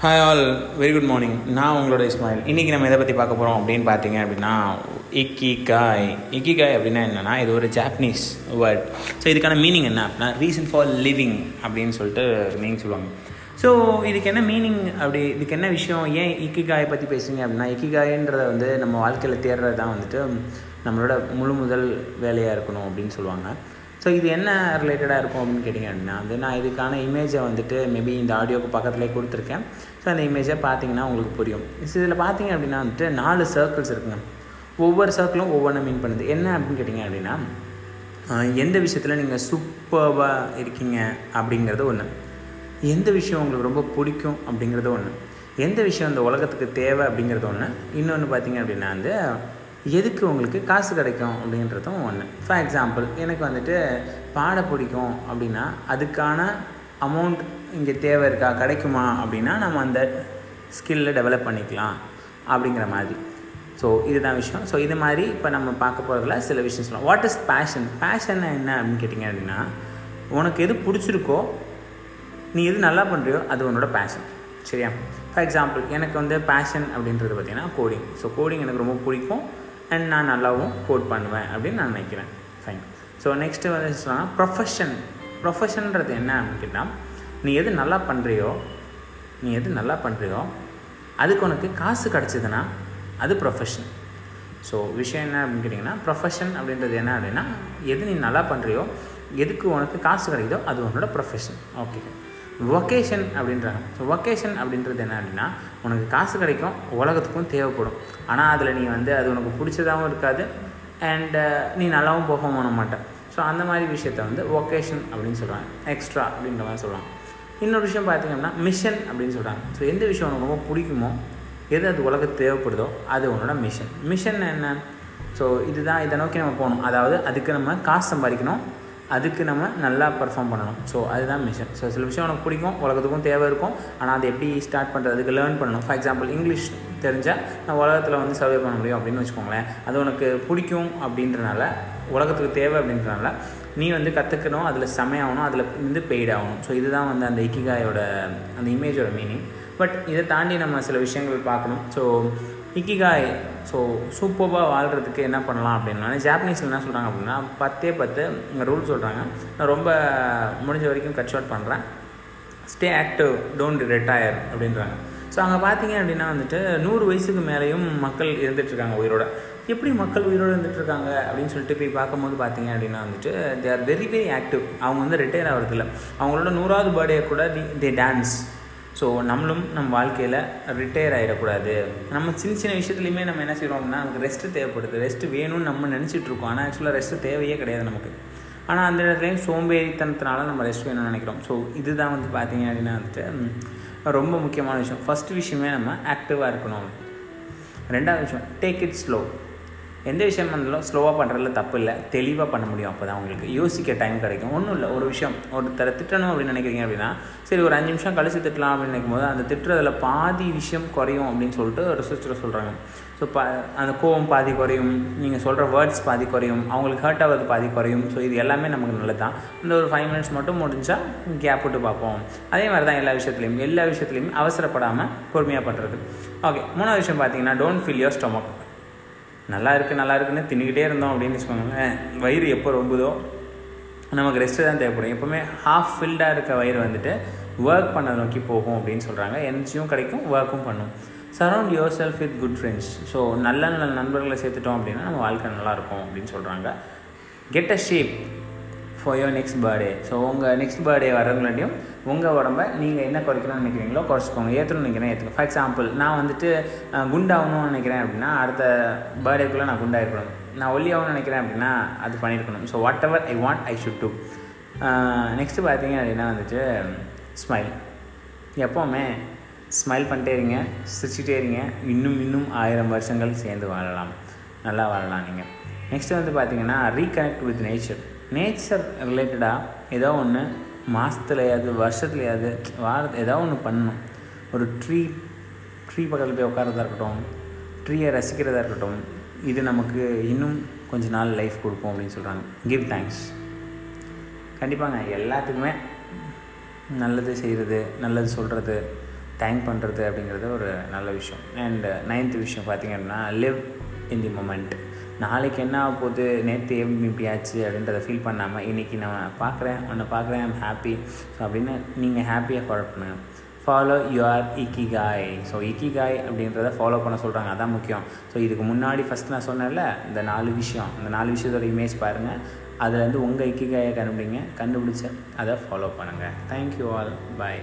Hi all very good morning நான் உங்களோட இஸ்மாயில். இன்றைக்கி நம்ம எதை பற்றி பார்க்க போகிறோம் அப்படின்னு பார்த்தீங்க அப்படின்னா இக்கிகாய் இக்கிகாய் அப்படின்னா என்னென்னா இது ஒரு ஜாப்பனீஸ் வேர்ட் ஸோ இதுக்கான மீனிங் என்ன அப்படின்னா ரீசன் ஃபார் லிவிங் அப்படின்னு சொல்லிட்டு மீனிங் சொல்லுவாங்க. ஸோ இதுக்கு என்ன மீனிங் அப்படி இதுக்கு என்ன விஷயம்? ஏன் இக்கிகாயை பற்றி பேசுறீங்க அப்படின்னா இக்கிகாயன்றதை வந்து நம்ம வாழ்க்கையில் தேடுறது தான் வந்துட்டு நம்மளோட முழு முதல் வேலையாக இருக்கணும் அப்படின்னு சொல்லுவாங்க. ஸோ இது என்ன ரிலேட்டடாக இருக்கும் அப்படின்னு கேட்டிங்க அப்படின்னா வந்து நான் இதுக்கான இமேஜை வந்துட்டு மேபி இந்த ஆடியோக்கு பக்கத்துலேயே கொடுத்துருக்கேன். ஸோ அந்த இமேஜை பார்த்தீங்கன்னா உங்களுக்கு புரியும். ஸோ இதில் பார்த்தீங்க அப்படின்னா வந்துட்டு நாலு சர்க்கிள்ஸ் இருக்குங்க. ஒவ்வொரு சர்க்கிளும் ஒவ்வொன்றும் மீன் பண்ணுது. என்ன அப்படின்னு கேட்டிங்க அப்படின்னா எந்த விஷயத்தில் நீங்கள் சூப்பர்வாக இருக்கீங்க அப்படிங்கிறது ஒன்று எந்த விஷயம் உங்களுக்கு ரொம்ப பிடிக்கும் அப்படிங்கிறது ஒன்று எந்த விஷயம் இந்த உலகத்துக்கு தேவை அப்படிங்கிறது ஒன்று இன்னொன்று பார்த்தீங்க அப்படின்னா வந்து எதுக்கு உங்களுக்கு காசு கிடைக்கும் அப்படின்றதும் ஒன்று ஃபார் எக்ஸாம்பிள் எனக்கு வந்துட்டு பாட பிடிக்கும் அப்படின்னா அதுக்கான அமௌண்ட் இங்கே தேவை இருக்கா கிடைக்குமா அப்படின்னா நம்ம அந்த ஸ்கில்லை டெவலப் பண்ணிக்கலாம் அப்படிங்கிற மாதிரி. ஸோ இதுதான் விஷயம். ஸோ இது மாதிரி இப்போ நம்ம பார்க்க போகிறதுல சில விஷயம் சொல்லலாம். வாட் இஸ் பேஷன் பேஷன் என்ன அப்படின்னு கேட்டிங்க அப்படின்னா உனக்கு எது பிடிச்சிருக்கோ நீ எது நல்லா பண்ணுறியோ அது உன்னோட பேஷன் சரியா? ஃபார் எக்ஸாம்பிள் எனக்கு வந்து பேஷன் அப்படின்றது பார்த்திங்கன்னா கோடிங் ஸோ கோடிங் எனக்கு ரொம்ப பிடிக்கும். அண்ட் நான் நல்லாவும் கோட் பண்ணுவேன் அப்படின்னு நான் நினைக்கிறேன். ஃபைன் ஸோ நெக்ஸ்ட்டு வந்து சொன்னால் ப்ரொஃபஷன் ப்ரொஃபஷன்றது என்ன அப்படின்னு கேட்டால் நீ எது நல்லா பண்ணுறியோ நீ எது நல்லா பண்ணுறியோ அதுக்கு உனக்கு காசு கிடச்சிதுன்னா அது ப்ரொஃபஷன் ஸோ விஷயம் என்ன அப்படின்னு கேட்டிங்கன்னா ப்ரொஃபஷன் அப்படின்றது என்ன அப்படின்னா எது நீ நல்லா பண்ணுறியோ எதுக்கு உனக்கு காசு கிடைக்குதோ அது உன்னோட ப்ரொஃபஷன் ஓகே ஒகேஷன் அப்படின்றாங்க. ஸோ ஒகேஷன் அப்படின்றது என்ன அப்படின்னா உனக்கு காசு கிடைக்கும் உலகத்துக்கும் தேவைப்படும். ஆனால் அதில் நீ வந்து அது உனக்கு பிடிச்சதாகவும் இருக்காது அண்டு நீ நல்லாவும் போக பண்ண மாட்டேன் ஸோ அந்த மாதிரி விஷயத்த வந்து ஒகேஷன் அப்படின்னு சொல்கிறாங்க எக்ஸ்ட்ரா அப்படின்ற மாதிரி சொல்கிறாங்க இன்னொரு விஷயம் பார்த்திங்கன்னா மிஷன் அப்படின்னு சொல்கிறாங்க ஸோ எந்த விஷயம் உனக்கு ரொம்ப பிடிக்குமோ எது அது உலகத்துக்கு தேவைப்படுதோ அது உன்னோட மிஷன் மிஷன் என்ன? ஸோ இதுதான் இதை நோக்கி நம்ம போகணும். அதாவது அதுக்கு நம்ம காசு சம்பாதிக்கணும் அதுக்கு நம்ம நல்லா பர்ஃபார்ம் பண்ணணும். ஸோ அதுதான் மிஷன் ஸோ சில விஷயம் உனக்கு பிடிக்கும் உலகத்துக்கும் தேவை இருக்கும் ஆனால் அதை எப்படி ஸ்டார்ட் பண்ணுறது அதுக்கு லேர்ன் பண்ணணும். ஃபார் எக்ஸாம்பிள் இங்கிலீஷ் தெரிஞ்சால் நான் உலகத்தில் வந்து சர்வே பண்ண முடியும் அப்படின்னு வச்சுக்கோங்களேன். அது உனக்கு பிடிக்கும் அப்படின்றனால உலகத்துக்கு தேவை அப்படின்றனால நீ வந்து கற்றுக்கணும் அதில் செமையாகணும் அதில் வந்து பெய்ட் ஆகணும். ஸோ இதுதான் வந்து அந்த இக்கிகாயோட அந்த இமேஜோட மீனிங் பட் இதை தாண்டி நம்ம சில விஷயங்கள் பார்க்கணும். So ikigai. ஸோ சூப்பராக வாழ்கிறதுக்கு என்ன பண்ணலாம் அப்படின்னா ஜாப்பனீஸில் என்ன சொல்கிறாங்க அப்படின்னா பத்தே பத்து ரூல் சொல்கிறாங்க நான் ரொம்ப முடிஞ்ச வரைக்கும் கட் ஷார்ட் பண்ணுறேன் ஸ்டே ஆக்டிவ் டோன்ட் ரிட்டையர் அப்படின்றாங்க. ஸோ அங்கே பார்த்தீங்க அப்படின்னா வந்துட்டு நூறு வயசுக்கு மேலேயும் மக்கள் இருந்துகிட்ருக்காங்க உயிரோட. எப்படி மக்கள் உயிரோடு இருந்துகிட்ருக்காங்க அப்படின்னு சொல்லிட்டு போய் பார்க்கும்போது பார்த்தீங்க அப்படின்னா வந்துட்டு they are very very active அவங்க வந்து ரிட்டையர் ஆகிறதில்ல. அவங்களோட நூறாவது பர்த்டே கூட தே டான்ஸ் ஸோ நம்மளும் நம்ம வாழ்க்கையில் ரிட்டையர் ஆகிடக்கூடாது நம்ம சின்ன சின்ன விஷயத்துலையுமே நம்ம என்ன செய்கிறோம் அப்படின்னா நமக்கு ரெஸ்ட்டு தேவைப்படுது. ரெஸ்ட்டு வேணும்னு நம்ம நினச்சிட்ருக்கோம் ஆனால் ஆக்சுவலாக ரெஸ்ட்டு தேவையே கிடையாது நமக்கு. ஆனால் அந்த இடத்துலையும் சோம்பேறித்தனத்தினால நம்ம ரெஸ்ட் வேணும்னு நினைக்கிறோம். ஸோ இதுதான் வந்து பார்த்தீங்க அப்படின்னா வந்துட்டு ரொம்ப முக்கியமான விஷயம். ஃபஸ்ட்டு விஷயமே நம்ம ஆக்டிவாக இருக்கணும். ரெண்டாவது விஷயம் டேக் இட் ஸ்லோ எந்த விஷயம் இருந்தாலும் ஸ்லோவாக பண்ணுறதுல தப்பு இல்லை தெளிவாக பண்ண முடியும் அப்போ தான் உங்களுக்கு. யோசிக்க டைம் கிடைக்கும். ஒன்றும் இல்லை ஒரு விஷயம் ஒருத்தரை திட்டணும் அப்படின்னு நினைக்கிறீங்க அப்படின்னா சரி ஒரு அஞ்சு நிமிஷம் கழிச்சு திட்டலாம் அப்படின்னு நினைக்கும் போது அந்த திட்டுறதுல பாதி விஷயம் குறையும் அப்படின்னு சொல்லிட்டு ரிசர்ச்சில் சொல்கிறாங்க ஸோ பா அந்த கோவம் பாதி குறையும். நீங்கள் சொல்கிற வேர்ட்ஸ் பாதி குறையும். அவங்களுக்கு ஹர்ட் ஆகிறது பாதி குறையும். ஸோ இது எல்லாமே நமக்கு நல்லது தான் இந்த ஒரு ஃபைவ் மினிட்ஸ் மட்டும் முடிஞ்சால் கேப் விட்டு பார்ப்போம். அதே மாதிரி தான் எல்லா விஷயத்துலையும். எல்லா விஷயத்துலையும் அவசரப்படாமல் பொறுமையாக பண்ணுறது ஓகே மூணாவது விஷயம் பார்த்தீங்கன்னா டோன்ட் ஃபீல் யோர் ஸ்டொமக் நல்லா இருக்குது நல்லா இருக்குன்னு தின்னுக்கிட்டே இருந்தோம் அப்படின்னு வச்சுக்கோங்களேன். வயிறு எப்போ ரொம்புதோ நமக்கு ரெஸ்ட்டு தான் தேவைப்படும். எப்போவுமே ஹாஃப் ஃபில்டாக இருக்க வயிறு வந்துட்டு ஒர்க் பண்ண நோக்கி போகும் அப்படின்னு சொல்கிறாங்க எனர்ஜியும் கிடைக்கும் ஒர்க்கும் பண்ணும். Surround yourself with good friends so நல்ல நல்ல நண்பர்களை சேர்த்துட்டோம் அப்படின்னா நம்ம வாழ்க்கை நல்லாயிருக்கும் அப்படின்னு சொல்கிறாங்க get a shape for your next birthday so உங்கள் நெக்ஸ்ட் பர்த்டே வரவங்களாட்டியும் உங்கள் உடம்ப நீங்கள் என்ன குறைக்கணும்னு நினைக்கிறீங்களோ குறைச்சிக்கோங்க. ஏற்றணும்னு நினைக்கிறேன் ஏற்றுக்கோங்க ஃபார் எக்ஸாம்பிள் நான் வந்துட்டு குண்டாகணும்னு நினைக்கிறேன் அப்படின்னா அடுத்த பர்த்டேக்குள்ளே நான் குண்டாயிருக்கணும். நான் ஒல்லியாகணும்னு நினைக்கிறேன் அப்படின்னா அது பண்ணியிருக்கணும். So whatever I want I should do next பார்த்தீங்க அப்படின்னா வந்துட்டு ஸ்மைல் எப்போவுமே ஸ்மைல் பண்ணிட்டே இருங்க சிரிச்சுட்டே இருங்க. இன்னும் இன்னும் ஆயிரம் வருஷங்கள் சேர்ந்து வாழலாம். நல்லா வாழலாம் நீங்கள் நெக்ஸ்ட்டு வந்து பார்த்தீங்கன்னா ரீகனெக்ட் வித் நேச்சர் நேச்சர் ரிலேட்டடாக ஏதோ ஒன்று மாதத்துலையாவது வருஷத்துலையாவது வாரத்து ஏதோ ஒன்று பண்ணணும். ஒரு ட்ரீ ட்ரீ பக்கத்தில் போய் உட்காரதா இருக்கட்டும் ட்ரீயை ரசிக்கிறதா இருக்கட்டும் இது நமக்கு இன்னும் கொஞ்ச நாள் லைஃப் கொடுக்கும் அப்படின்னு சொல்கிறாங்க கிவ் தேங்க்ஸ் கண்டிப்பாங்க எல்லாத்துக்குமே நல்லது செய்கிறது நல்லது சொல்கிறது தேங்க் பண்ணுறது அப்படிங்கிறது ஒரு நல்ல விஷயம். அண்ட் நைன்த் விஷயம் பார்த்திங்க அப்படின்னா லிவ் இன் தி மொமெண்ட் நாளைக்கு என்ன ஆக போகுது? நேற்று இப்படி ஆச்சு அப்படின்றத ஃபீல் பண்ணாமல் இன்றைக்கி நான் பார்க்குறேன் உன்னை பார்க்குறேன் ஐம் ஹாப்பி ஸோ அப்படின்னு நீங்கள் ஹாப்பியாக ஃபாலோ பண்ணுங்கள் follow your ikigai so ikigai அப்படின்றத ஃபாலோ பண்ண சொல்கிறாங்க அதான் முக்கியம். ஸோ இதுக்கு முன்னாடி ஃபஸ்ட் நான் சொன்னேன்ல இந்த நாலு விஷயம். இந்த நாலு விஷயத்தோட இமேஜ் பாருங்கள் அதில் வந்து உங்கள் இக்கிகாயை கண்டுபிடிங்க. கண்டுபிடிச்ச அதை ஃபாலோ பண்ணுங்கள் தேங்க்யூ ஆல் பாய்